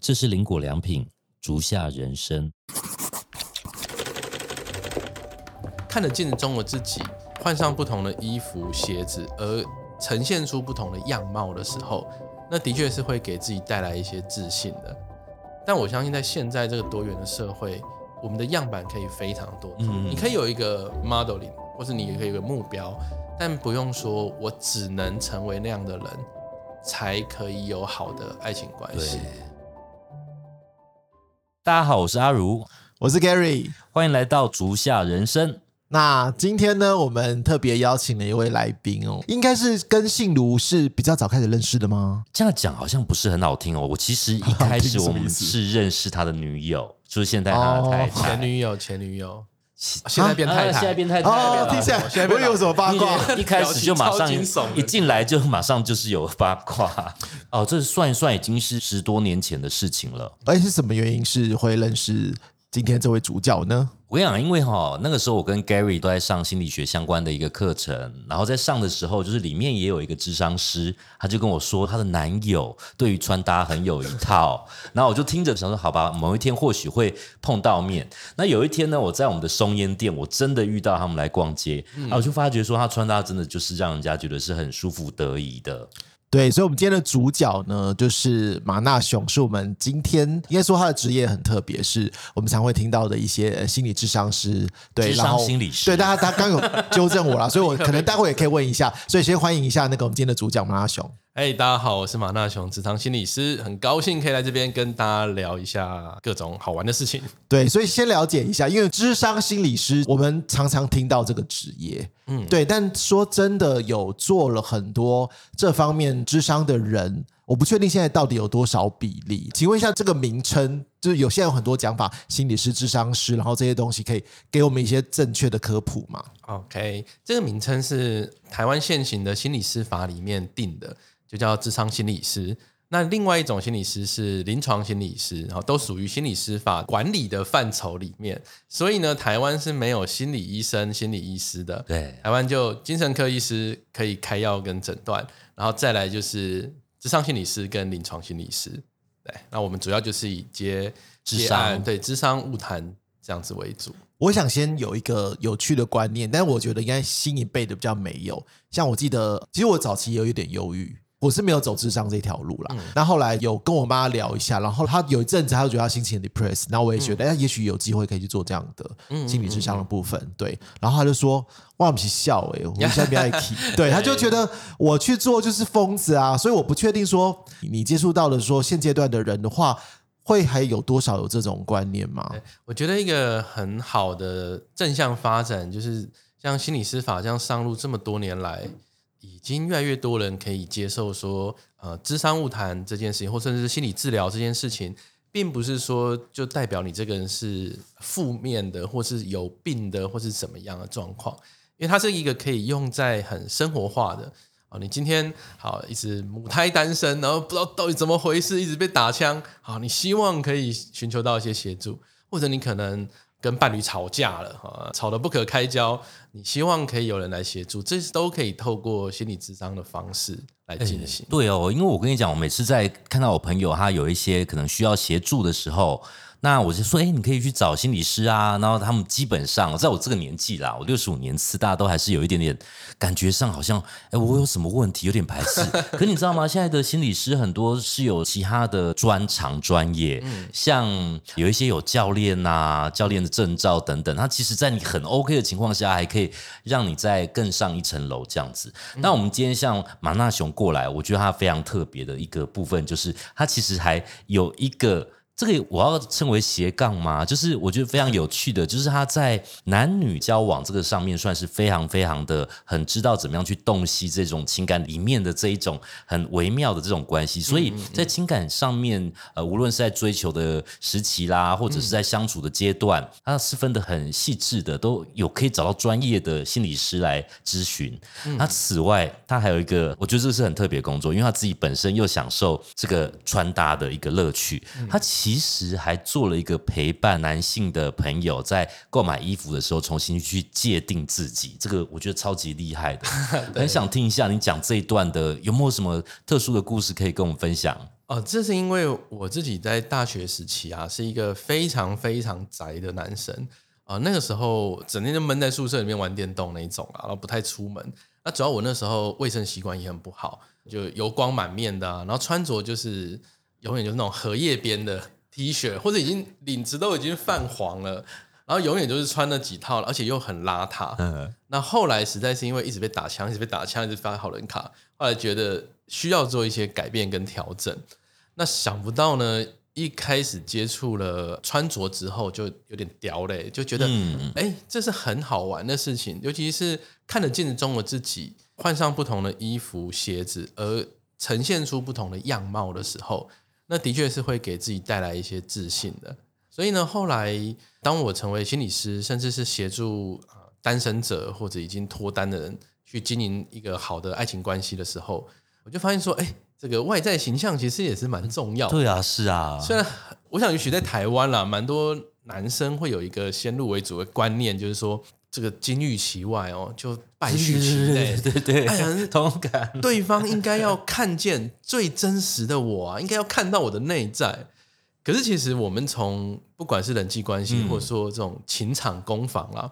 这是林果良品竹下人生。看着镜子中的自己，换上不同的衣服、鞋子，而呈现出不同的样貌的时候，那的确是会给自己带来一些自信的。但我相信，在现在这个多元的社会，我们的样板可以非常多。嗯你可以有一个 modeling，或是你也可以有一个目标，但不用说我只能成为那样的人，才可以有好的爱情关系对。大家好，我是阿如，我是 Gary。欢迎来到竹下人生。那今天呢，我们特别邀请了一位来宾哦，应该是跟信如是比较早开始认识的吗？这样讲好像不是很好听哦。我其实一开始 我们是认识他的女友，就是现在他的太太。前女友，前女友，现在变太太，啊现在变太太哦，了听起来有什么八卦。一开始就马上一进来就马上就是有八卦。哦，这算一算已经是十多年前的事情了。哎是什么原因？是会认识今天这位主角呢？我跟你讲，因为哈、那个时候我跟 Gary 都在上心理学相关的一个课程，然后在上的时候，就是里面也有一个智商师，他就跟我说，她的男友对于穿搭很有一套，然后我就听着想说，好吧，某一天或许会碰到面。那有一天呢，我在我们的松烟店，我真的遇到他们来逛街，啊，我就发觉说，他穿搭真的就是让人家觉得是很舒服得宜的。对，所以，我们今天的主角呢，就是马纳雄，是我们今天应该说他的职业很特别，是我们常会听到的一些呃心理智商师，对，智商然后心理师对，大家他刚有纠正我啦，所以我可能待会也可以问一下，所以先欢迎一下那个我们今天的主角马纳雄。哎，大家好，我是马纳雄，职场心理师，很高兴可以来这边跟大家聊一下各种好玩的事情。对，所以先了解一下，因为智商心理师，我们常常听到这个职业，嗯，对，但说真的，有做了很多这方面智商的人，我不确定现在到底有多少比例。请问一下，这个名称，就是有现在有很多讲法，心理师、智商师，然后这些东西可以给我们一些正确的科普吗？OK，这个名称是台湾现行的心理师法里面定的，就叫智商心理师。那另外一种心理师是临床心理师，然后都属于心理师法管理的范畴里面。所以呢，台湾是没有心理医生、心理医师的。对，台湾就精神科医师可以开药跟诊断，然后再来就是智商心理师跟临床心理师。对，那我们主要就是以接智商对智商物谈这样子为主。我想先有一个有趣的观念，但我觉得应该新一辈的比较没有。像我记得，其实我早期也有一点忧郁，我是没有走智商这条路啦。那、后来有跟我妈聊一下，然后她有一阵子，她就觉得她心情很 depressed，然后我也觉得，哎、也许有机会可以去做这样的心理智商的部分。对，然后她就说：“哇，不是笑哎、我们现在不要一起。”对，她就觉得我去做就是疯子啊，所以我不确定说你接触到的说现阶段的人的话。会还有多少有这种观念吗？我觉得一个很好的正向发展，就是像心理师法这样上路这么多年来，已经越来越多人可以接受说，呃，智商物谈这件事情，或甚至是心理治疗这件事情，并不是说就代表你这个人是负面的，或是有病的，或是怎么样的状况，因为它是一个可以用在很生活化的。哦，你今天好一直母胎单身，然后不知道到底怎么回事，一直被打枪。好，你希望可以寻求到一些协助，或者你可能跟伴侣吵架了，啊，吵得不可开交，你希望可以有人来协助，这都可以透过心理智商的方式来进行。对哦，因为我跟你讲，我每次在看到我朋友他有一些可能需要协助的时候，那我就说，哎，你可以去找心理师啊。然后他们基本上在我这个年纪啦，我六十五年次，大家都还是有一点点感觉上好像，哎，我有什么问题，有点排斥。可你知道吗？现在的心理师很多是有其他的专长专业，像有一些有教练呐、教练的证照等等。他其实，在你很 OK 的情况下，还可以让你再更上一层楼这样子。那我们今天像马纳雄过来，我觉得他非常特别的一个部分，就是他其实还有一个。这个我要称为斜杠吗？就是我觉得非常有趣的，就是他在男女交往这个上面算是非常非常的很知道怎么样去洞悉这种情感里面的这一种很微妙的这种关系，所以在情感上面，呃，无论是在追求的时期啦，或者是在相处的阶段，他是分得很细致的，都有可以找到专业的心理师来咨询。那此外，他还有一个，我觉得这个是很特别的工作，因为他自己本身又享受这个穿搭的一个乐趣，他其实还做了一个陪伴男性的朋友在购买衣服的时候，重新去界定自己，这个我觉得超级厉害的。很想听一下你讲这一段的，有没有什么特殊的故事可以跟我们分享？哦，这是因为我自己在大学时期啊，是一个非常非常宅的男生啊、那个时候整天就闷在宿舍里面玩电动那一种啊，然后不太出门。那主要我那时候卫生习惯也很不好，就油光满面的、啊，然后穿着就是永远就是那种荷叶边的 T 恤，或者已经领子都已经泛黄了，然后永远就是穿那几套，而且又很邋遢。嗯，那后来实在是因为一直被打枪，一直被打枪，一直发好人卡，后来觉得需要做一些改变跟调整。那想不到呢，一开始接触了穿着之后，就有点屌嘞，就觉得嗯哎、这是很好玩的事情，尤其是看着镜子中的自己，换上不同的衣服、鞋子，而呈现出不同的样貌的时候，那的确是会给自己带来一些自信的。所以呢，后来当我成为心理师，甚至是协助呃单身者或者已经脱单的人去经营一个好的爱情关系的时候，我就发现说，哎，这个外在形象其实也是蛮重要的。对啊，是啊，虽然我想，也许在台湾啦，蛮多男生会有一个先入为主的观念，就是说这个金玉其外哦，就败絮其内。对对对哎呀同感。对方应该要看见最真实的我啊，应该要看到我的内在。可是其实我们从不管是人际关系，嗯或者说这种情场攻防啦，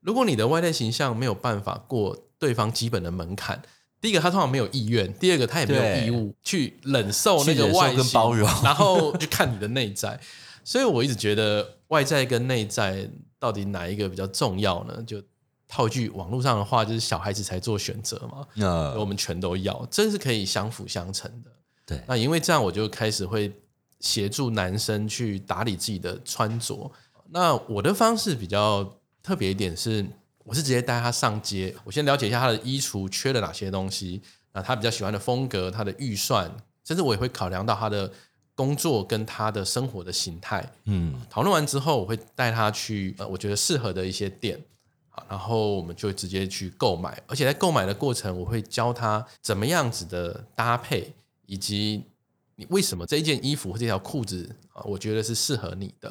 如果你的外在形象没有办法过对方基本的门槛，第一个他通常没有意愿，第二个他也没有对义务去忍受那个外形跟包容然后去看你的内在。所以我一直觉得外在跟内在到底哪一个比较重要呢？就套句网络上的话，就是小孩子才做选择嘛。那我呃，们全都要，真是可以相辅相成的。对那因为这样，我就开始会协助男生去打理自己的穿着。那我的方式比较特别一点是，我是直接带他上街，我先了解一下他的衣橱缺了哪些东西，那他比较喜欢的风格、他的预算，甚至我也会考量到他的工作跟他的生活的形态。嗯，讨论完之后，我会带他去呃，我觉得适合的一些店，好，然后我们就直接去购买，而且在购买的过程，我会教他怎么样子的搭配，以及你为什么这一件衣服或这条裤子啊，我觉得是适合你的，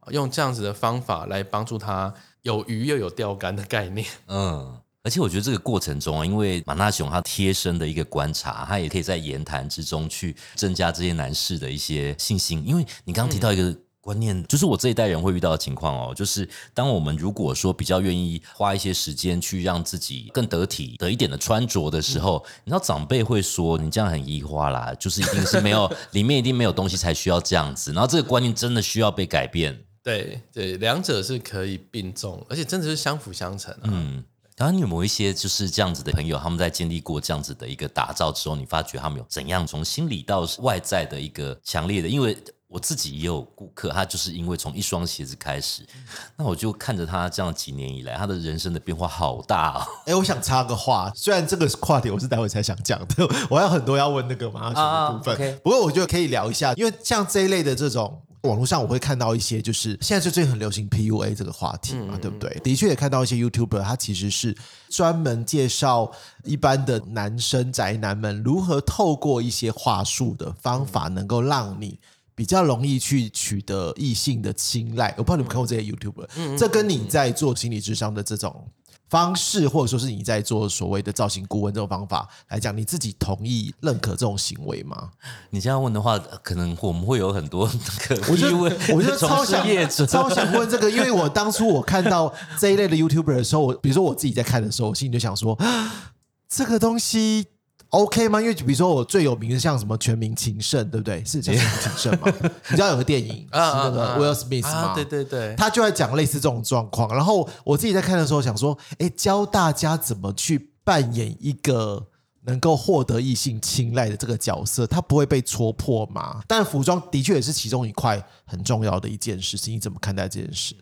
啊用这样子的方法来帮助他有鱼又有钓竿的概念。嗯，而且我觉得这个过程中啊，因为马纳雄他贴身的一个观察，他也可以在言谈之中去增加这些男士的一些信心。因为你刚刚提到一个。观念就是我这一代人会遇到的情况哦，就是当我们如果说比较愿意花一些时间去让自己更得体得一点的穿着的时候，你知道长辈会说你这样很移花啦，就是一定是没有里面一定没有东西才需要这样子，然后这个观念真的需要被改变。对对，两者是可以并重，而且真的是相辅相成、啊。嗯，然后你有没有一些就是这样子的朋友，他们在经历过这样子的一个打造之后，你发觉他们有怎样从心理到外在的一个强烈的？因为我自己也有顾客，他就是因为从一双鞋子开始，那我就看着他这样几年以来，他的人生的变化好大哦。哎，我想插个话，虽然这个话题我是待会才想讲的，我还有很多要问那个马上的部分。不过我觉得可以聊一下，因为像这一类的这种。网络上我会看到一些，就是现在最近很流行 PUA 这个话题嘛，对不对？的确也看到一些 YouTuber，他其实是专门介绍一般的男生宅男们如何透过一些话术的方法，能够让你比较容易去取得异性的青睐。我不知道你们看过这些 YouTuber，这跟你在做心理智商的这种方式，或者说是你在做所谓的造型顾问这种方法来讲，你自己同意认可这种行为吗？你这样问的话，可能我们会有很多那个我就疑问，我就超想超想问这个，因为我当初我看到这一类的 YouTuber 的时候，我比如说我自己在看的时候，我心里就想说，这个东西 OK 吗？因为比如说我最有名的像什么《全民情圣》，对不对？是叫《全民情圣》吗？你知道有个电影 是那个 Will Smith 吗？啊，对对对，他就在讲类似这种状况。然后我自己在看的时候想说，哎，教大家怎么去扮演一个能够获得异性青睐的这个角色，他不会被戳破吗？但服装的确也是其中一块很重要的一件事情。你怎么看待这件事？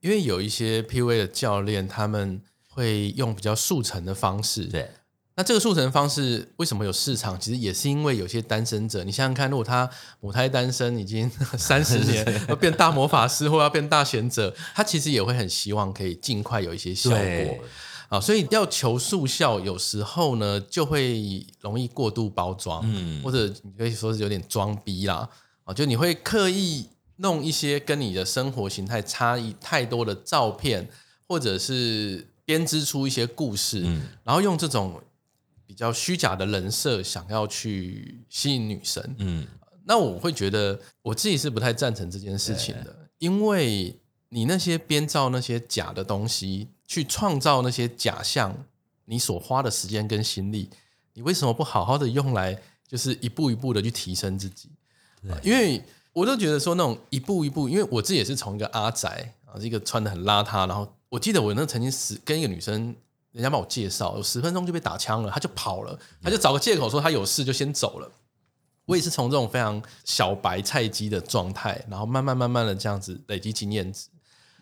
因为有一些 PUA 的教练，他们会用比较速成的方式，对，那这个速成方式为什么有市场？其实也是因为有些单身者，你想想看，如果他母胎单身已经 三十年，要变大魔法师或要变大贤者，他其实也会很希望可以尽快有一些效果对啊。所以要求速效，有时候呢就会容易过度包装，嗯或者你可以说是有点装逼啦啊，就你会刻意弄一些跟你的生活形态差异太多的照片，或者是编织出一些故事，嗯然后用这种比较虚假的人设想要去吸引女生，嗯。那我会觉得我自己是不太赞成这件事情的，因为你那些编造那些假的东西，去创造那些假象，你所花的时间跟心力，你为什么不好好的用来，就是一步一步的去提升自己？因为我都觉得说那种一步一步，因为我自己也是从一个阿宅啊，一个穿的很邋遢，然后我记得我那曾经是跟一个女生，人家帮我介绍，有十分钟就被打枪了，他就跑了，他就找个借口说他有事就先走了。我也是从这种非常小白菜鸡的状态，然后慢慢慢慢的这样子累积经验值。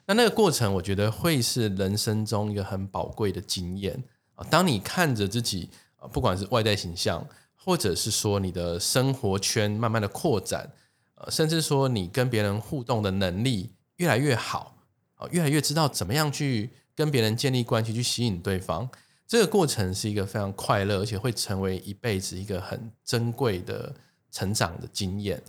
那那个过程，我觉得会是人生中一个很宝贵的经验啊。当你看着自己啊，不管是外在形象，或者是说你的生活圈慢慢的扩展，呃，甚至说你跟别人互动的能力越来越好啊，越来越知道怎么样去跟别人建立关系，去吸引对方。这个过程是一个非常快乐，而且会成为一辈子一个很珍贵的。成长的经验，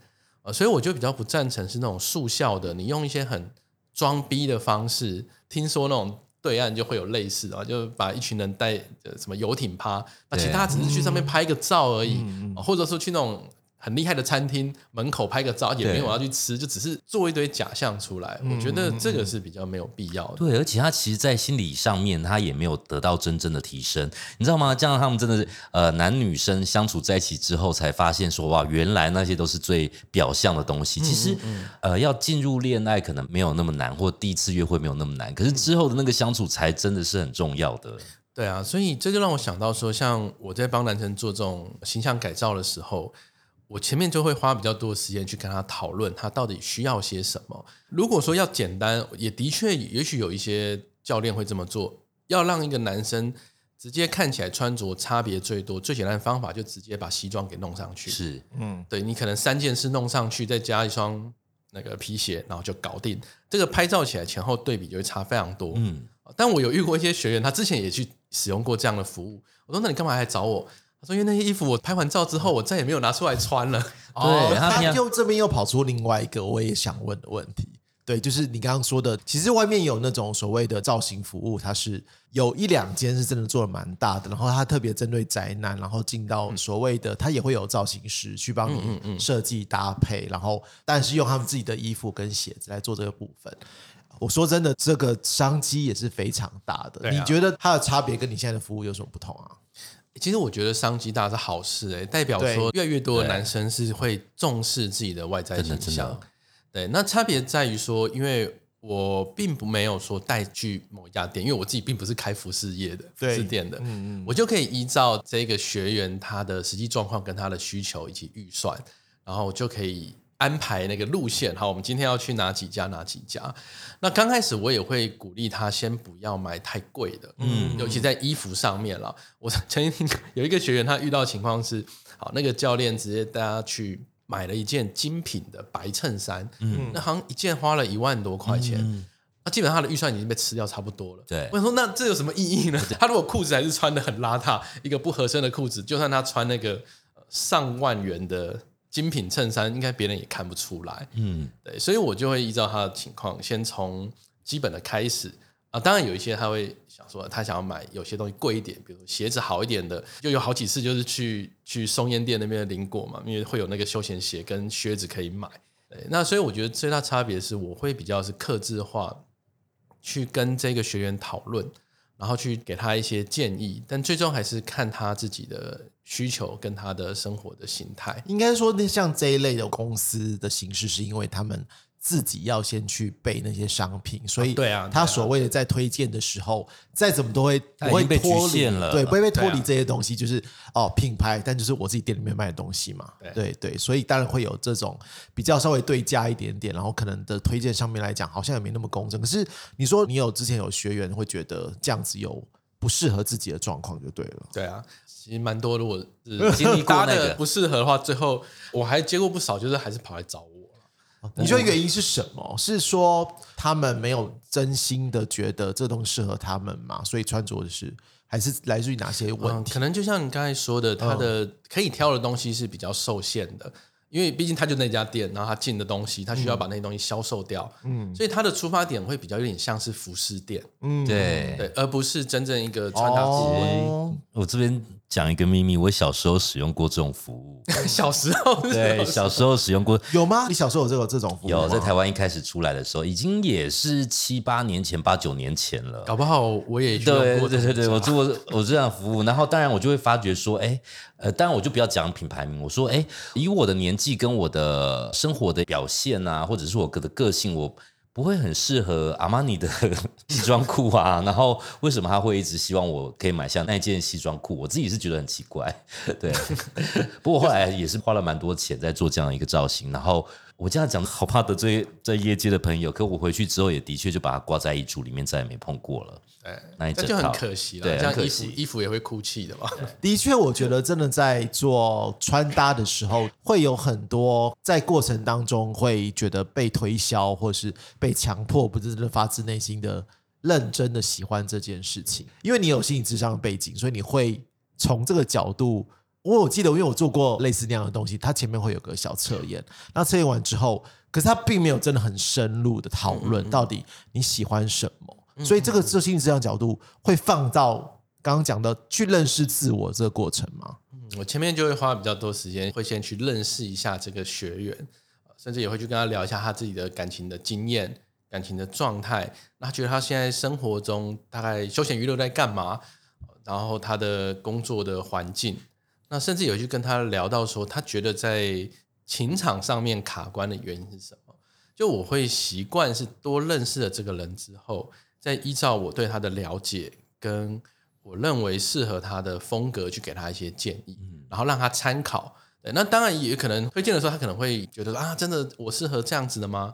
呃，所以我就比较不赞成是那种速效的，你用一些很装逼的方式。听说那种对岸就会有类似的，就把一群人带什么游艇趴，那其他只是去上面拍个照而已，或者说去那种。很厉害的餐厅门口拍个照，也没有要去吃，就只是做一堆假象出来。我觉得这个是比较没有必要的。对，而且他其实，在心理上面，他也没有得到真正的提升，你知道吗？这样他们真的是呃，男女生相处在一起之后，才发现说哇，原来那些都是最表象的东西。其实呃，要进入恋爱可能没有那么难，或第一次约会没有那么难，可是之后的那个相处才真的是很重要的。对啊，所以这就让我想到说，像我在帮男生做这种形象改造的时候。我前面就会花比较多的时间去跟他讨论，他到底需要些什么。如果说要简单，也的确，也许有一些教练会这么做。要让一个男生直接看起来穿着差别最多、最简单的方法，就直接把西装给弄上去。是，嗯，对你可能三件事弄上去，再加一双那个皮鞋，然后就搞定。这个拍照起来前后对比就会差非常多。嗯，但我有遇过一些学员，他之前也去使用过这样的服务。我说：“那你干嘛还找我？”他说：“因为那些衣服我拍完照之后，我再也没有拿出来穿了。”对，他又这边又跑出另外一个我也想问的问题。对，就是你刚刚说的，其实外面有那种所谓的造型服务，它是有一两间是真的做的蛮大的，然后它特别针对宅男，然后进到所谓的，它也会有造型师去帮你设计搭配，然后但是用他们自己的衣服跟鞋子来做这个部分。我说真的，这个商机也是非常大的。你觉得它的差别跟你现在的服务有什么不同啊？其实我觉得商机大是好事哎，代表说越来越多的男生是会重视自己的外在形象。对，那差别在于说，因为我并不没有说带去某一家店，因为我自己并不是开服饰业的服饰店的，嗯嗯，我就可以依照这个学员他的实际状况跟他的需求以及预算，然后就可以。安排那个路线，好，我们今天要去哪几家？哪几家？那刚开始我也会鼓励他先不要买太贵的，嗯，尤其在衣服上面了。我曾经有一个学员，他遇到情况是，好，那个教练直接带他去买了一件精品的白衬衫，嗯，那好像一件花了一万多块钱，那基本上他的预算已经被吃掉差不多了。对，我想说，那这有什么意义呢？他如果裤子还是穿的很邋遢，一个不合身的裤子，就算他穿那个上万元的。精品衬衫应该别人也看不出来，嗯，对，所以我就会依照他的情况，先从基本的开始啊。当然有一些他会想说，他想要买有些东西贵一点，比如鞋子好一点的，就有好几次就是去去松烟店那边的林果嘛，因为会有那个休闲鞋跟靴子可以买。对，那所以我觉得最大差别是，我会比较是克制化去跟这个学员讨论。然后去给他一些建议，但最终还是看他自己的需求跟他的生活的形态。应该说，那像这一类的公司的形式，是因为他们。自己要先去备那些商品，所以对啊，他所谓的在推荐的时候，再怎么都会不会被脱离了，对，不会被脱离这些东西，就是哦品牌，但就是我自己店里面卖的东西嘛，对对，所以当然会有这种比较稍微对价一点点，然后可能的推荐上面来讲，好像也没那么公正。可是你说你有之前有学员会觉得这样子有不适合自己的状况就对了，对啊，其实蛮多，如果是 经历过那个 不适合的话，最后我还接过不少，就是还是跑来找我。你说原因是什么？是说他们没有真心的觉得这东西适合他们嘛？所以穿着的是，还是来自于哪些问题？可能就像你刚才说的，他的可以挑的东西是比较受限的。因为毕竟他就那家店，然后他进的东西，他需要把那些东西销售掉，嗯，所以他的出发点会比较有点像是服饰店，嗯，对。对，而不是真正一个穿搭顾问。我这边讲一个秘密，我小时候使用过这种服务。小时候是对，小时候使用过，有吗？你小时候有这个这种服务有在台湾一开始出来的时候，已经也是七八年前、八九年前了。搞不好我也对过对对对，我做过我这样服务，然后当然我就会发觉说，哎，呃，当然我就不要讲品牌名，我说，哎，以我的年纪跟我的生活的表现啊，或者是我的个性，我不会很适合阿玛尼的 西装裤啊。然后为什么他会一直希望我可以买下那件西装裤？我自己是觉得很奇怪，对。不过后来也是花了蛮多钱在做这样一个造型，然后。我这样讲好怕得罪在业界的朋友，可我回去之后也的确就把它挂在衣橱里面，再也没碰过了。对，那一整那就很可惜了。对这样衣服衣服也会哭泣的嘛。的确，我觉得真的在做穿搭的时候，会有很多在过程当中会觉得被推销，或是被强迫，不是真的发自内心的认真的喜欢这件事情。因为你有心理智商的背景，所以你会从这个角度。我有记得，因为我做过类似那样的东西，它前面会有个小测验，那测验完之后，可是它并没有真的很深入的讨论到底你喜欢什么，所以这个这心理智商角度会放到刚刚讲的去认识自我这个过程吗？我前面就会花比较多时间，会先去认识一下这个学员，呃甚至也会去跟他聊一下他自己的感情的经验、感情的状态。那他觉得他现在生活中大概休闲娱乐在干嘛？呃然后他的工作的环境，那甚至有去跟他聊到说，他觉得在情场上面卡关的原因是什么？就我会习惯是多认识了这个人之后，再依照我对他的了解跟我认为适合他的风格去给他一些建议，然后让他参考。对，那当然也可能推荐的时候，他可能会觉得啊，真的我适合这样子的吗？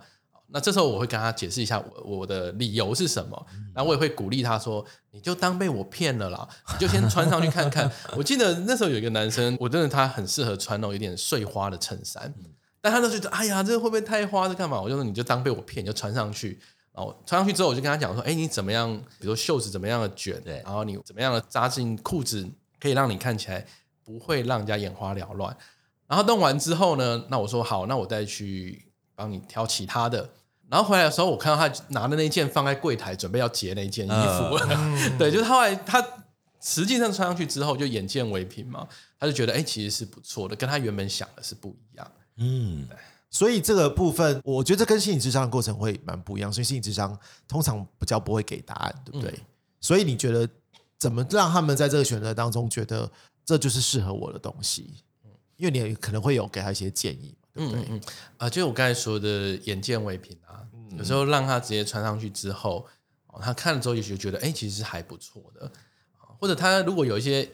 那这时候我会跟他解释一下我我的理由是什么，然后我也会鼓励他说，你就当被我骗了啦，你就先穿上去看看。我记得那时候有一个男生，我真的他很适合穿那种有点碎花的衬衫，但他都觉得哎呀，这个会不会太花？这干嘛？我就说你就当被我骗，你就穿上去。然后穿上去之后，我就跟他讲说，哎，你怎么样？比如说袖子怎么样的卷，对然后你怎么样的扎进裤子，可以让你看起来不会让人家眼花缭乱。然后弄完之后呢，那我说好，那我再去帮你挑其他的。然后回来的时候，我看到他拿的那件放在柜台，准备要结那件衣服。对，就是他后来他实际上穿上去之后，就眼见为凭嘛，他就觉得哎、其实是不错的，跟他原本想的是不一样。嗯，所以这个部分，我觉得这跟心理智商的过程会蛮不一样。所以心理智商通常比较不会给答案，对不对？所以你觉得怎么让他们在这个选择当中觉得这就是适合我的东西？因为你可能会有给他一些建议嘛，对不对？嗯嗯啊，就我刚才说的眼见为凭啊，有时候让他直接穿上去之后，哦，他看了之后也许觉得，哎，其实是还不错的，啊或者他如果有一些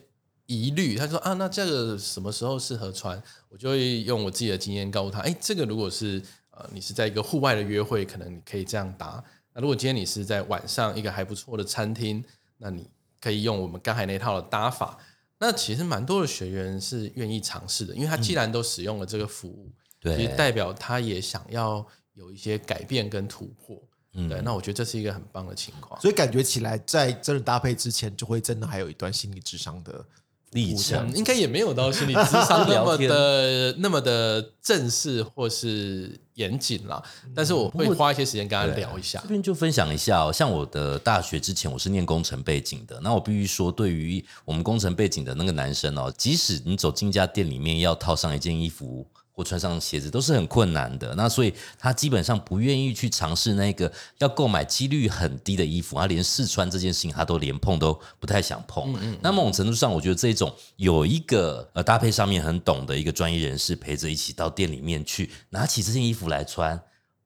疑虑，他说啊，那这个什么时候适合穿？我就会用我自己的经验告诉他，哎，这个如果是呃你是在一个户外的约会，可能你可以这样搭；那如果今天你是在晚上一个还不错的餐厅，那你可以用我们刚才那套的搭法。那其实蛮多的学员是愿意尝试的，因为他既然都使用了这个服务，对其实代表他也想要有一些改变跟突破。嗯对，那我觉得这是一个很棒的情况。所以感觉起来，在真的搭配之前，就会真的还有一段心理智商的历程嗯，应该也没有到心理智商那么的那么的正式或是严谨了，但是我会花一些时间跟他聊一下这。边就分享一下哦，像我的大学之前我是念工程背景的，那我必须说，对于我们工程背景的那个男生哦，即使你走进一家店里面要套上一件衣服或穿上鞋子，都是很困难的。那所以他基本上不愿意去尝试那个要购买几率很低的衣服，他连试穿这件事情他都连碰都不太想碰。那某种程度上，我觉得这种有一个呃搭配上面很懂的一个专业人士陪着一起到店里面去拿起这件衣服来穿。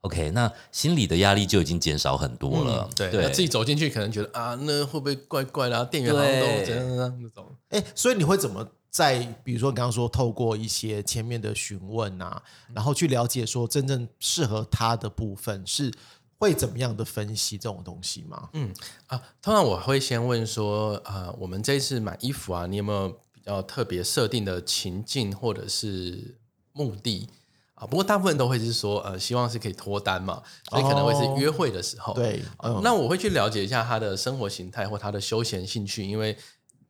OK，那心理的压力就已经减少很多了。对，那自己走进去可能觉得啊，那会不会怪怪的、啊？店员好像都对怎样怎样那种。哎，所以你会怎么在比如说你刚刚说透过一些前面的询问啊，然后去了解说真正适合他的部分是会怎么样的分析这种东西吗？嗯啊，通常我会先问说，啊，我们这次买衣服啊，你有没有比较特别设定的情境或者是目的啊？不过大部分都会是说，呃，希望是可以脱单嘛，所以可能会是约会的时候。对，嗯，那我会去了解一下他的生活形态或他的休闲兴趣，因为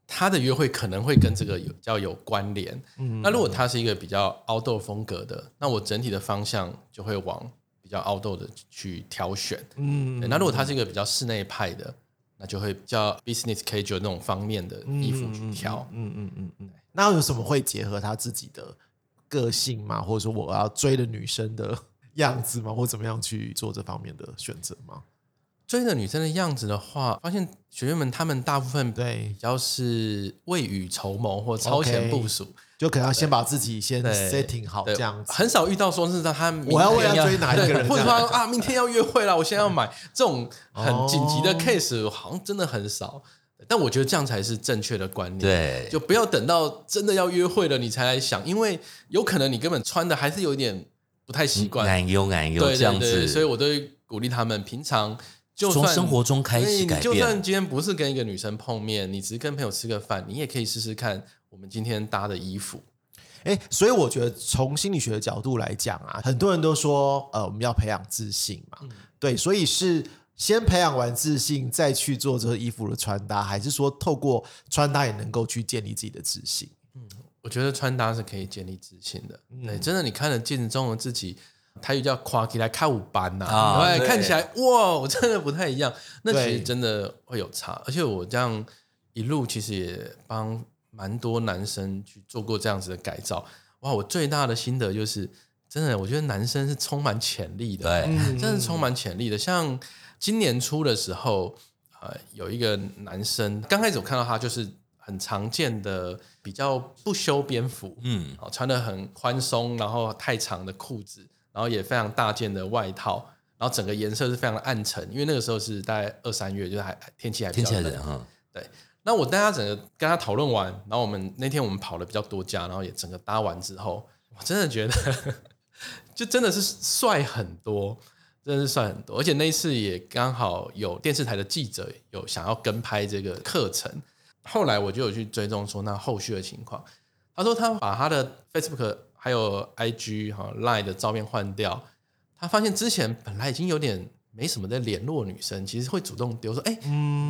他的约会可能会跟这个有比较有关联。嗯那如果他是一个比较 outdoor 风格的，那我整体的方向就会往比较 outdoor 的去挑选。嗯那如果他是一个比较室内派的，那就会比较 business casual 那种方面的衣服去挑。嗯嗯嗯嗯。那有什么会结合他自己的个性吗？或者说我要追的女生的 样子吗？或怎么样去做这方面的选择吗？追着女生的样子的话，发现学员们他们大部分对比较是未雨绸缪或超前部署，就可能要先把自己先 setting 好这样子。很少遇到说是他我要为了追哪一个人，或者说啊明天要约会了，我现在要买 这种很紧急的 case，好像真的很少。但我觉得这样才是正确的观念，对，就不要等到真的要约会了你才来想，因为有可能你根本穿的还是有点不太习惯，难忧难忧这样子。所以我都鼓励他们平常。从生活中开始改变。就算今天不是跟一个女生碰面，你只是跟朋友吃个饭，你也可以试试看我们今天搭的衣服。哎，所以我觉得从心理学的角度来讲啊，很多人都说，呃，我们要培养自信嘛。对，所以是先培养完自信，再去做这个衣服的穿搭，还是说透过穿搭也能够去建立自己的自信？嗯，我觉得穿搭是可以建立自信的。对，真的，你看了镜子中的自己。他又叫夸起来开舞班呐，看起来哇，我真的不太一样。那其实真的会有差，而且我这样一路其实也帮蛮多男生去做过这样子的改造。哇，我最大的心得就是，真的，我觉得男生是充满潜力的，对，真的充满潜力的。像今年初的时候，呃，有一个男生，刚开始我看到他就是很常见的比较不修边幅，嗯，穿的很宽松，然后太长的裤子。然后也非常大件的外套，然后整个颜色是非常的暗沉，因为那个时候是大概二三月，就是还天气还比较冷哈。对，那我大家整个跟他讨论完，然后我们那天我们跑了比较多家，然后也整个搭完之后，我真的觉得就真的是帅很多，真的是帅很多。而且那一次也刚好有电视台的记者有想要跟拍这个课程，后来我就有去追踪说那后续的情况。他说他把他的 Facebook。还有 I G 哈 Line 的照片换掉，他发现之前本来已经有点没什么在联络女生，其实会主动丢说，哎，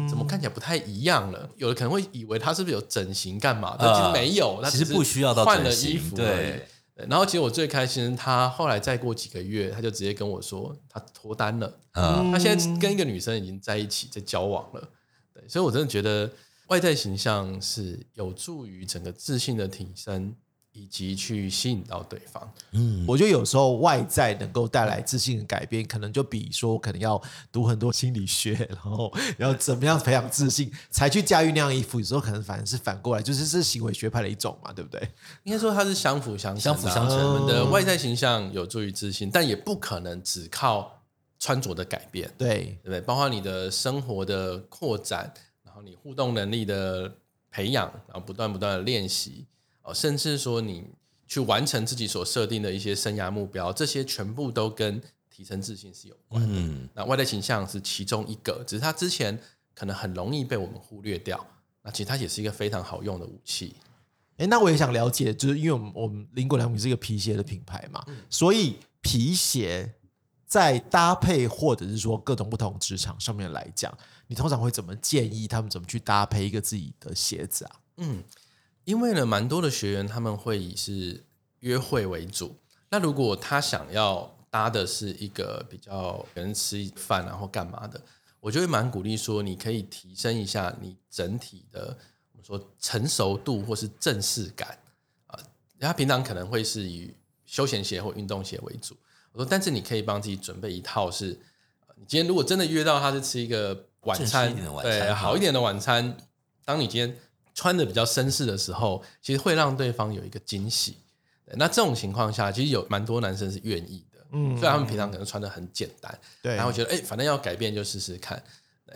怎么看起来不太一样了？有的可能会以为他是不是有整形干嘛？但其实没有，他其实不需要到换了衣服。对，然后其实我最开心，他后来再过几个月，他就直接跟我说他脱单了，他现在跟一个女生已经在一起在交往了。对，所以我真的觉得外在形象是有助于整个自信的提升。以及去吸引到对方，嗯，我觉得有时候外在能够带来自信的改变，可能就比说可能要读很多心理学，然后然后怎么样培养自信，才去驾驭那样衣服。有时候可能反而是反过来，就是是行为学派的一种嘛，对不对？应该说它是相辅相相辅相成。我们的外在形象有助于自信，但也不可能只靠穿着的改变，对对不对？包括你的生活的扩展，然后你互动能力的培养，然后不断不断的练习。哦，甚至说你去完成自己所设定的一些生涯目标，这些全部都跟提升自信是有关的。那外在形象是其中一个，只是它之前可能很容易被我们忽略掉。那其实它也是一个非常好用的武器。哎，那我也想了解，就是因为我们我们林果良品是一个皮鞋的品牌嘛，所以皮鞋在搭配或者是说各种不同职场上面来讲，你通常会怎么建议他们怎么去搭配一个自己的鞋子啊？嗯。因为呢，蛮多的学员他们会以是约会为主。那如果他想要搭的是一个比较人吃饭然后干嘛的，我就会蛮鼓励说，你可以提升一下你整体的我们说成熟度或是正式感啊。他平常可能会是以休闲鞋或运动鞋为主。我说，但是你可以帮自己准备一套，是你今天如果真的约到他是吃一个晚餐，对，好一点的晚餐。当你今天。穿的比较绅士的时候，其实会让对方有一个惊喜。那这种情况下，其实有蛮多男生是愿意的。嗯，虽然他们平常可能穿的很简单，对，然后觉得哎，反正要改变就试试看。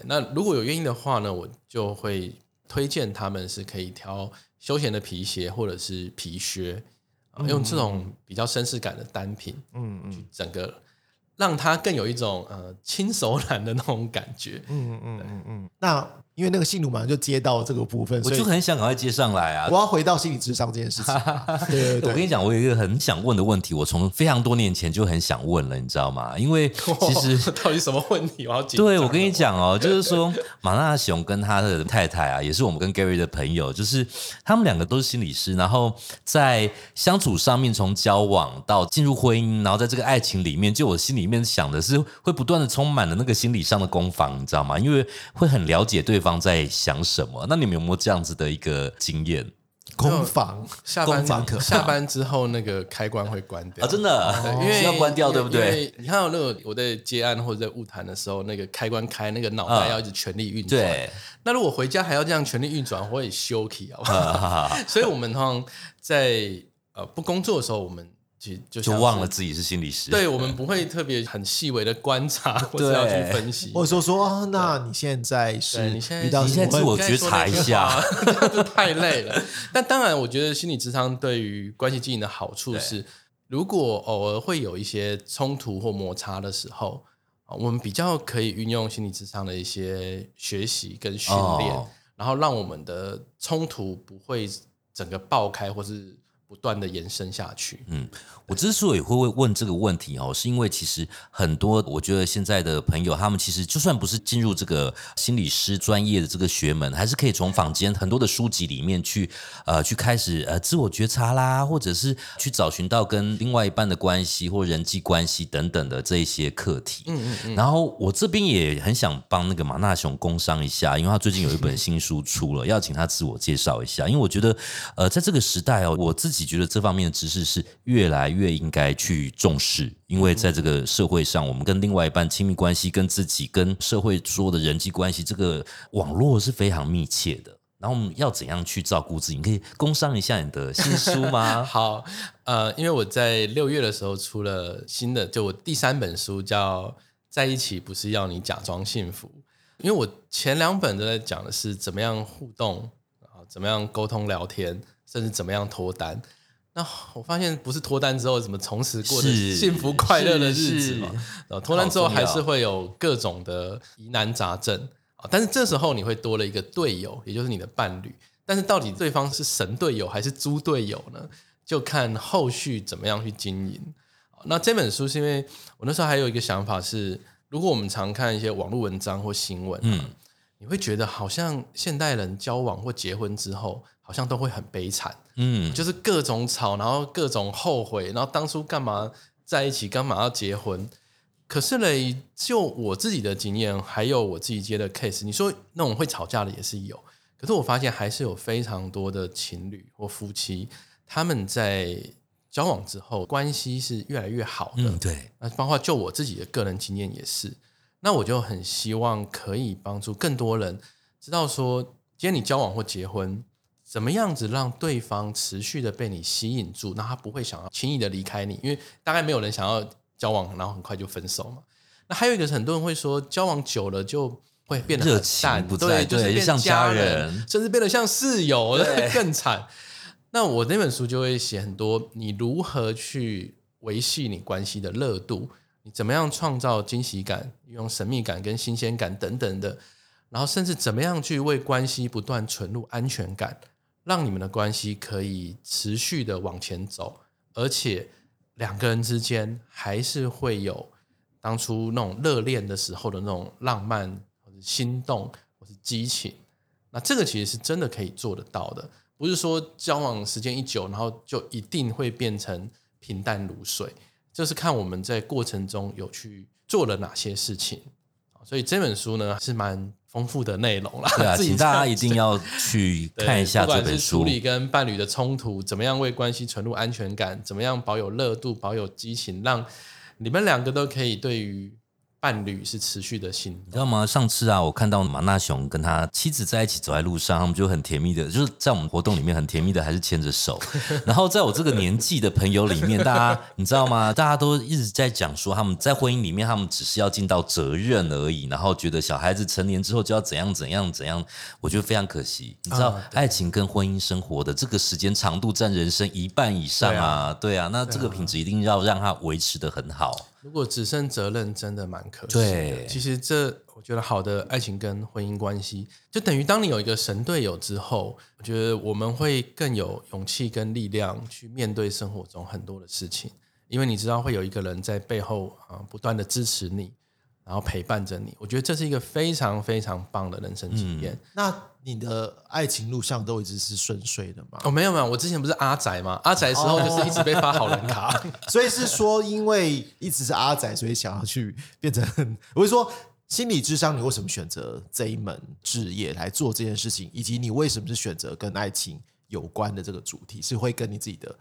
那如果有愿意的话呢，我就会推荐他们是可以挑休闲的皮鞋或者是皮靴，用这种比较绅士感的单品，嗯嗯，整个让他更有一种呃轻手懒的那种感觉。嗯嗯嗯嗯。那因为那个信徒马上就接到这个部分，我就很想赶快接上来啊我！要回到心理智商这件事情。对对对，我跟你讲，我有一个很想问的问题，我从非常多年前就很想问了，你知道吗？因为其实 到底什么问题？我要紧张对，我跟你讲哦，就是说马纳雄跟他的太太啊，也是我们跟 Gary 的朋友，就是他们两个都是心理师，然后在相处上面，从交往到进入婚姻，然后在这个爱情里面，就我心里面想的是，会不断的充满了那个心理上的攻防，你知道吗？因为会很了解对方在想什么。那你们有没有这样子的一个经验空房下班下班之后那个开关会关掉啊？真的，因为要关掉，对不对？你看到那个我在接案或者在物谈的时候，那个开关开，那个脑袋嗯要一直全力运转。对，那如果回家还要这样全力运转，我也休息好不好？啊 所以我们通常在呃不工作的时候，我们其实就就忘了自己是心理师。对我们不会特别很细微的观察，或者要去分析。或者说说啊，那你现在是你现在遇到你现在自我觉察一下，这 太累了。但当然，我觉得心理智商对于关系经营的好处是，如果偶尔会有一些冲突或摩擦的时候，啊我们比较可以运用心理智商的一些学习跟训练，哦然后让我们的冲突不会整个爆开，或是不断的延伸下去。嗯，我之所以会问这个问题哦，是因为其实很多我觉得现在的朋友，他们其实就算不是进入这个心理师专业的这个学门，还是可以从坊间很多的书籍里面去呃去开始呃自我觉察啦，或者是去找寻到跟另外一半的关系或人际关系等等的这一些课题。嗯嗯嗯，然后我这边也很想帮那个马纳雄工商一下，因为他最近有一本新书出了，要请他自我介绍一下。因为我觉得，呃，在这个时代哦，我自己觉得这方面的知识是越来越应该去重视，因为在这个社会上，我们跟另外一半亲密关系、跟自己、跟社会说的人际关系，这个网络是非常密切的。然后我们要怎样去照顾自己？你可以工商一下你的新书吗？好，呃，因为我在六月的时候出了新的，就我第三本书叫《在一起不是要你假装幸福》，因为我前两本都在讲的是怎么样互动啊，怎么样沟通聊天，甚至怎么样脱单。那我发现不是脱单之后怎么从此过着幸福快乐的日子嘛是，然后脱单之后还是会有各种的疑难杂症啊，但是这时候你会多了一个队友，也就是你的伴侣。但是到底对方是神队友还是猪队友呢？就看后续怎么样去经营。那这本书是因为我那时候还有一个想法是，如果我们常看一些网络文章或新闻、嗯，你会觉得好像现代人交往或结婚之后，好像都会很悲惨，嗯，就是各种吵，然后各种后悔，然后当初干嘛在一起，干嘛要结婚？可是嘞，就我自己的经验，还有我自己接的 case，你说那种会吵架的也是有，可是我发现还是有非常多的情侣或夫妻，他们在交往之后关系是越来越好的。嗯，对，那包括就我自己的个人经验也是，那我就很希望可以帮助更多人知道说，今天你交往或结婚，怎么样子让对方持续的被你吸引住，那他不会想要轻易的离开你，因为大概没有人想要交往然后很快就分手嘛。那还有一个是很多人会说，交往久了就会变得很热情淡，不在对，就是像家人，甚至变得像室友，更惨。那我那本书就会写很多，你如何去维系你关系的热度，怎么样创造惊喜感，用神秘感跟新鲜感等等的，然后甚至怎么样去为关系不断存入安全感，让你们的关系可以持续的往前走，而且两个人之间还是会有当初那种热恋的时候的那种浪漫或者心动或是激情。那这个其实是真的可以做得到的，不是说交往时间一久，然后就一定会变成平淡如水。就是看我们在过程中有去做了哪些事情。所以这本书呢是蛮丰富的内容啦。请大家一定要去 看一下不管是这本书处。理跟伴侣的冲突，怎么样为关系存入安全感，怎么样保有热度、保有激情，让你们两个都可以对于伴侣是持续的心你知道吗？上次啊，我看到马纳雄跟他妻子在一起走在路上，他们就很甜蜜的，就是在我们活动里面很甜蜜的，还是牵着手。然后在我这个年纪的朋友里面，大家你知道吗？大家都一直在讲说，他们在婚姻里面，他们只是要尽到责任而已，然后觉得小孩子成年之后就要怎样怎样怎样。我觉得非常可惜。你知道，啊爱情跟婚姻生活的这个时间长度占人生一半以上啊，对啊，那这个品质一定要让它维持的很好。如果只剩责任，真的蛮可惜的。对其实这我觉得好的爱情跟婚姻关系，就等于当你有一个神队友之后，我觉得我们会更有勇气跟力量去面对生活中很多的事情，因为你知道会有一个人在背后啊不断的支持你，然后陪伴着你。我觉得这是一个非常非常棒的人生经验。那你的爱情路上都一直是顺遂的吗？哦，没有没有，我之前不是阿宅吗？阿宅的时候就是一直被发好人卡。所以是说，因为一直是阿宅，所以想要去变成，我是说。心理智商，你为什么选择这一门职业来做这件事情？以及你为什么是选择跟爱情有关的这个主题？是会跟你自己的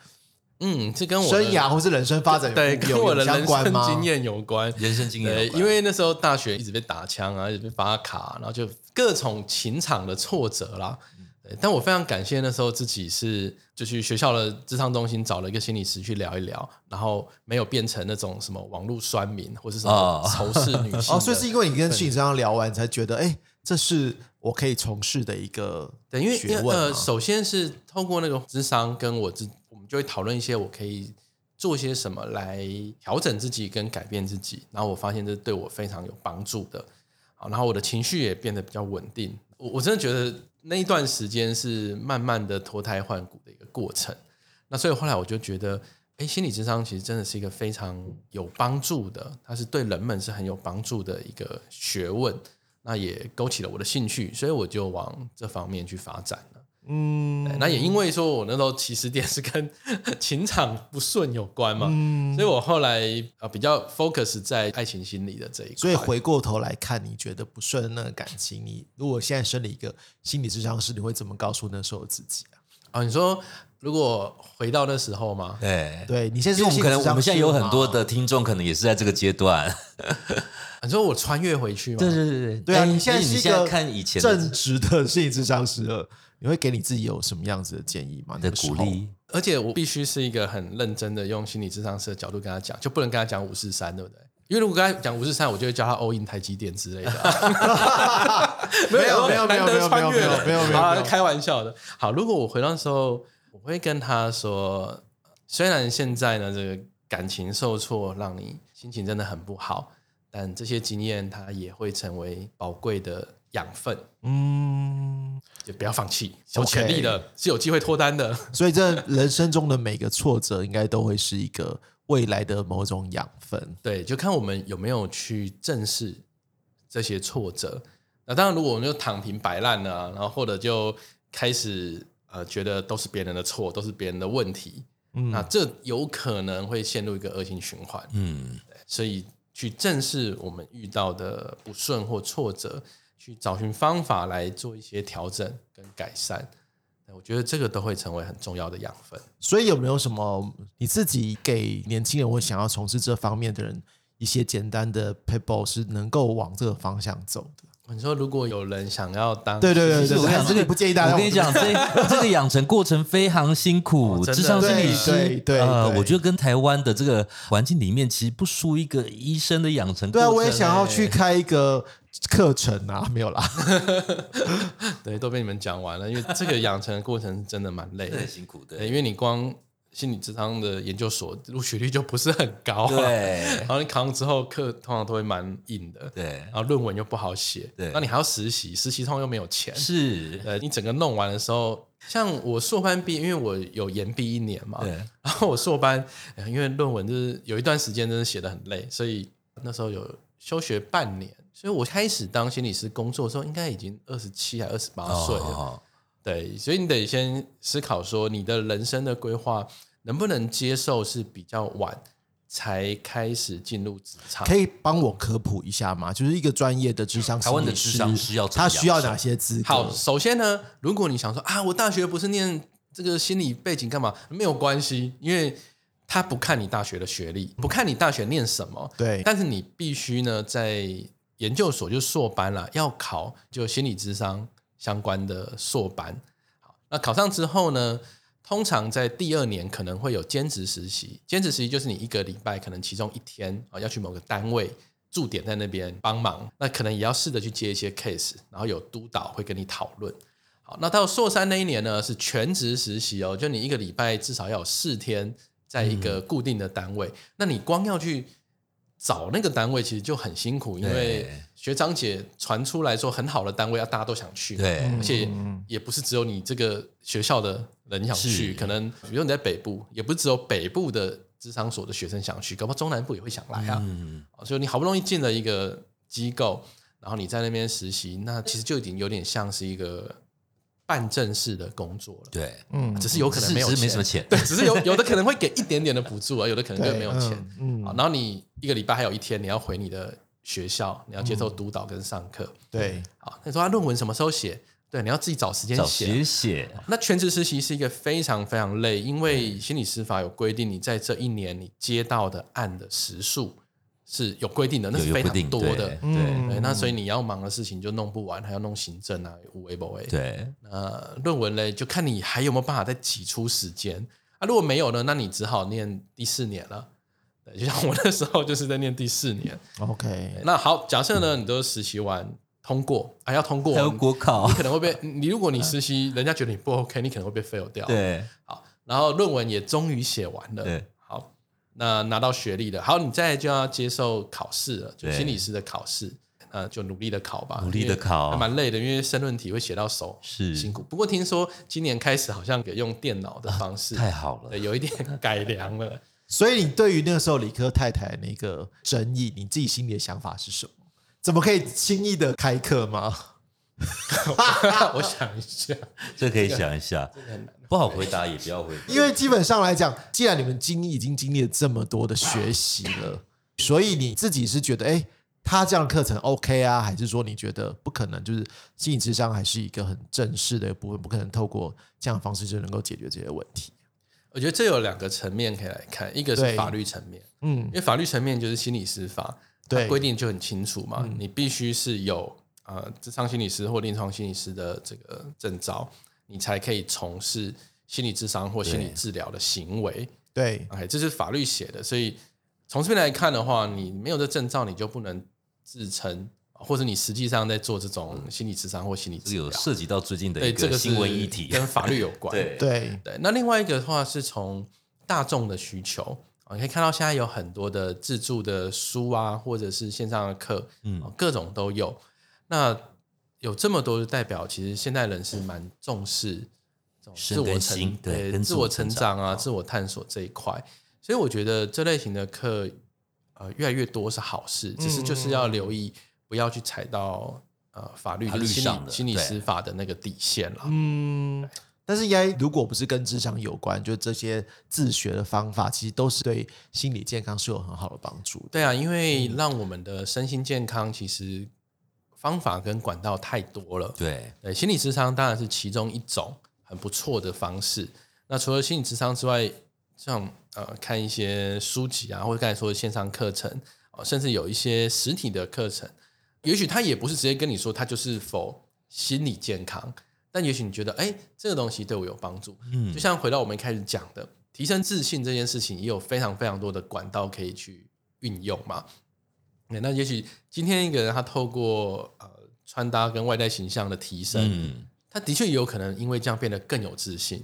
嗯，这跟我生涯或是人生发展有对，跟我的人生？经验有关。人生经验对，因为那时候大学一直被打枪啊，一直被发卡，然后就各种情场的挫折啦。对，但我非常感谢那时候自己是就去学校的智商中心找了一个心理师去聊一聊，然后没有变成那种什么网络酸民或是什么哦仇视女性的。哦，所以是因为你跟心理智商聊完，才觉得，哎，这是我可以从事的一个对，因为首先是透过那个智商跟我自，我就会讨论一些我可以做些什么来调整自己跟改变自己，然后我发现这对我非常有帮助的。好，然后我的情绪也变得比较稳定。我我真的觉得那一段时间是慢慢的脱胎换骨的一个过程。那所以后来我就觉得，哎，心理智商其实真的是一个非常有帮助的，它是对人们是很有帮助的一个学问。那也勾起了我的兴趣，所以我就往这方面去发展了。嗯那也因为说我那时候起始点是跟情场不顺有关嘛，嗯所以我后来啊比较 focus 在爱情心理的这一块。所以回过头来看，你觉得不顺的那个感情，你如果现在生了一个心理智商师，你会怎么告诉那时候的自己啊？啊，你说如果回到那时候吗？对，对你现在是我们可能我们现在有很多的听众，可能也是在这个阶段。你说我穿越回去吗？对对对对啊，哎你现在哎你现在是一个看以前正直的心理智商师了，你会给你自己有什么样子的建议吗？的鼓励，而且我必须是一个很认真的用心理智商师的角度跟他讲，就不能跟他讲五四三，对不对？因为如果跟他讲五四三，我就会叫他 all in 台积电之类的啊、没有没有没有没有没有没有没有没有啊没有开玩笑的。好，如果我回到那时候，我会跟他说，虽然现在呢这个感情受挫，让你心情真的很不好，但这些经验它也会成为宝贵的养分，嗯，也不要放弃，有潜力的是有机会脱单的。所以这人生中的每个挫折，应该都会是一个未来的某种养分。对，就看我们有没有去正视这些挫折。那当然，如果我们就躺平摆烂了啊、然后或者就开始呃觉得都是别人的错，都是别人的问题，嗯那这有可能会陷入一个恶性循环。嗯，所以去正视我们遇到的不顺或挫折，去找寻方法来做一些调整跟改善。我觉得这个都会成为很重要的养分。所以有没有什么你自己给年轻人或想要从事这方面的人一些简单的 p a p e r 是能够往这个方向走的？你说如果有人想要当对对对对对，我跟你讲，还是你不建议大家。我跟你讲，这这个养成过程非常辛苦，智商心理对师，对对呃，我觉得跟台湾的这个环境里面，其实不输一个医生的养成过对啊，我也想要去开一个课程啊，没有啦。对，都被你们讲完了，因为这个养成的过程是真的蛮累的。很。辛苦的，对，因为你光心理智商的研究所录取率就不是很高、啊，对。然后你考上之后课通常都会蛮硬的，对。然后论文又不好写，对。那你还要实习，实习通常又没有钱，是，呃，你整个弄完的时候，像我硕班毕业，因为我有延毕一年嘛，对，然后我硕班，呃因为论文就是有一段时间真的写的很累，所以那时候有休学半年，所以我开始当心理师工作的时候，应该已经二十七还二十八岁了。哦对，所以你得先思考说，你的人生的规划能不能接受是比较晚才开始进入职场。可以帮我科普一下吗？就是一个专业的智商台湾的智商师要他需要哪些资格？好，首先呢，如果你想说啊，我大学不是念这个心理背景干嘛？没有关系，因为他不看你大学的学历，不看你大学念什么，对，但是你必须呢，在研究所就硕班啦，要考就心理智商相关的硕班。好，那考上之后呢，通常在第二年可能会有兼职实习。兼职实习就是你一个礼拜可能其中一天啊要去某个单位驻点在那边帮忙，那可能也要试着去接一些 case，然后有督导会跟你讨论。好，那到硕三那一年呢是全职实习哦，就你一个礼拜至少要有四天在一个固定的单位，那你光要去找那个单位其实就很辛苦，因为对。学长姐传出来说很好的单位，要大家都想去，对。而且也不是只有你这个学校的人想去，可能比如你在北部，也不是只有北部的智商所的学生想去，搞不好中南部也会想来啊。所以你好不容易进了一个机构，然后你在那边实习，那其实就已经有点像是一个半正式的工作了。对，嗯，只是有可能没有只是没钱什么钱对，只是有有的可能会给一点点的补助啊，有的可能就对没有钱。嗯，好，嗯然后你一个礼拜还有一天你要回你的学校，你要接受督导跟上课。对，好，那你说他论文什么时候写？对，你要自己找时间。写写，那全职实习是一个非常非常累，因为心理司法有规定，你在这一年你接到的案的时数是有规定的，那是非常多的。对嗯对，那所以你要忙的事情就弄不完，还要弄行政啊，无微不微。对，那，论文嘞，就看你还有没有办法再挤出时间啊。如果没有呢，那你只好念第四年了。对，就像我那时候就是在念第四年。OK，那好，假设呢，你都实习完通过，还要通过，还有国考你，可能会被你，如果你实习，人家觉得你不 OK，你可能会被 fail 掉。，对好，然后论文也终于写完了。对，好，那拿到学历了，好，你再就要接受考试了，就心理师的考试。呃，就努力的考吧，努力的考还蛮累的，因为申论题会写到手，是辛苦。不过听说今年开始好像给用电脑的方式，太好了，，有一点改良了。所以你对于那个时候理科太太那个争议，你自己心里的想法是什么？怎么可以轻易的开课吗？我想一下，这可以想一下，不好回答也不要回答，因为基本上来讲，既然你们经历已经经历了这么多的学习了，所以你自己是觉得，哎，他这样的课程 OK 啊，还是说你觉得不可能？就是心理智商还是一个很正式的部分，不可能透过这样的方式就能够解决这些问题。我觉得这有两个层面可以来看，一个是法律层面，嗯。因，为法律层面就是心理司法，它对。规定就很清楚嘛，你必须是有呃智商心理师或临床心理师的这个证照，你才可以从事心理智商或心理治疗的行为。对，OK，这是法律写的，所以从这边来看的话，你没有这证照，你就不能自称，或者你实际上在做这种心理智商或心理治疗。有涉及到最近的，一这个是新闻议题，跟法律有关。对对，对，那另外一个的话是从大众的需求啊，你可以看到现在有很多的自助的书啊，或者是线上的课，嗯嗯，各种都有。那有这么多的代表，其实现代人是蛮重视这种自我成对自我成成长啊、自我探索这一块。所以我觉得这类型的课，呃，越来越多是好事，只是就是要留意，不要去踩到呃法律律上的理心理对司法的那个底线了。嗯，但是应该如果不是跟智商有关，就这些自学的方法，其实都是对心理健康是有很好的帮助的。对啊，因为让我们的身心健康其实方法跟管道太多了。对对，心理智商当然是其中一种很不错的方式。那除了心理智商之外，像呃看一些书籍啊，或者刚才说的线上课程啊、甚至有一些实体的课程，也许他也不是直接跟你说他就是否心理健康，但也许你觉得哎这个东西对我有帮助。嗯就像回到我们一开始讲的，提升自信这件事情，也有非常非常多的管道可以去运用嘛。对那也许今天一个人他透过呃穿搭跟外在形象的提升，嗯他的确也有可能因为这样变得更有自信，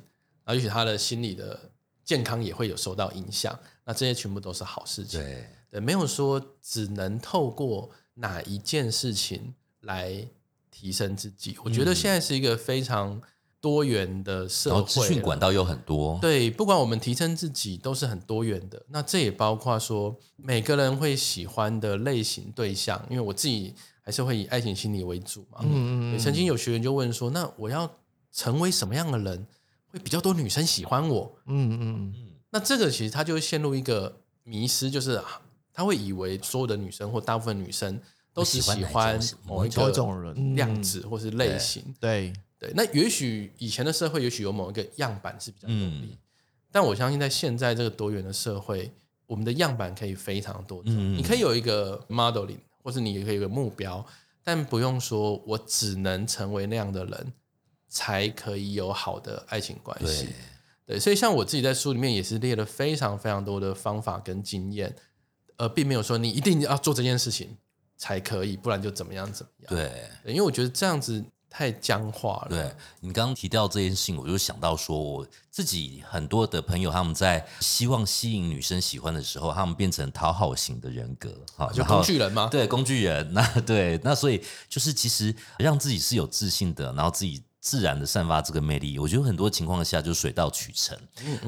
然后也许他的心理的健康也会有受到影响。那这些全部都是好事情。对对，没有说只能透过哪一件事情来提升自己。我觉得现在是一个非常多元的然社后资会了，讯管道又很多，对，不管我们提升自己都是很多元的。那这也包括说每个人会喜欢的类型对象，因为我自己还是会以爱情心理为主嘛。嗯嗯曾经有学员就问说：“那我要成为什么样的人，会比较多女生喜欢我嗯嗯嗯，？”那这个其实他就会陷入一个迷失，就是啊他会以为所有的女生或大部分女生都只喜喜欢某一种人量子或是类型。对，对，那也许以前的社会，也许有某一个样板是比较有利，嗯但我相信在现在这个多元的社会，我们的样板可以非常多种。嗯你可以有一个 modeling，或是你也可以有个目标，但不用说我只能成为那样的人，才可以有好的爱情关系对。对，所以像我自己在书里面也是列了非常非常多的方法跟经验，呃，并没有说你一定要做这件事情才可以，不然就怎么样怎么样。对对因为我觉得这样子太僵化了。对你刚刚提到这件事情，我就想到说，我自己很多的朋友他们在希望吸引女生喜欢的时候，他们变成讨好型的人格，哈，就工具人吗？对，工具人。那对，那所以就是其实让自己是有自信的，然后自己。自然的散发这个魅力，我觉得很多情况下就水到渠成。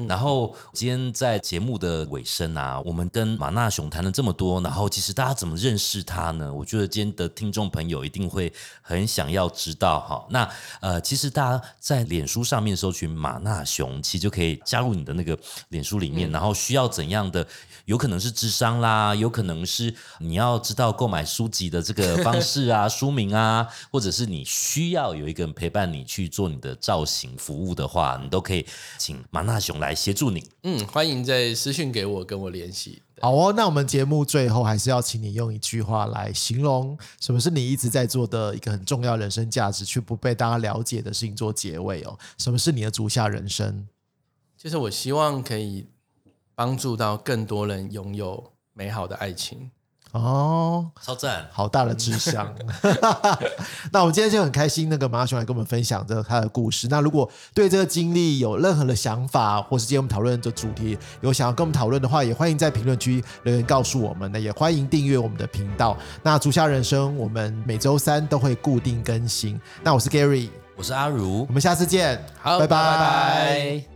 然后今天在节目的尾声啊，我们跟马纳雄谈了这么多，然后其实大家怎么认识他呢？我觉得今天的听众朋友一定会很想要知道哈。那呃，其实大家在脸书上面搜寻马纳雄，其实就可以加入你的那个脸书里面，然后需要怎样的？有可能是智商啦，有可能是你要知道购买书籍的这个方式啊、书名啊，或者是你需要有一个人陪伴你去做你的造型服务的话，你都可以请马纳雄来协助你。嗯，欢迎在私讯给我，跟我联系。好哦，那我们节目最后还是要请你用一句话来形容什么是你一直在做的一个很重要人生价值，却不被大家了解的事情做结尾哦。什么是你的足下人生？就是我希望可以帮助到更多人拥有美好的爱情。哦，超赞！好大的志向。那我们今天就很开心，那个马雄来跟我们分享这他的故事。那如果对这个经历有任何的想法，或是今天我们讨论的主题有想要跟我们讨论的话，也欢迎在评论区留言告诉我们。那也欢迎订阅我们的频道。那足下人生，我们每周三都会固定更新。那我是 Gary，我是阿如我，们下次见。好，拜拜拜拜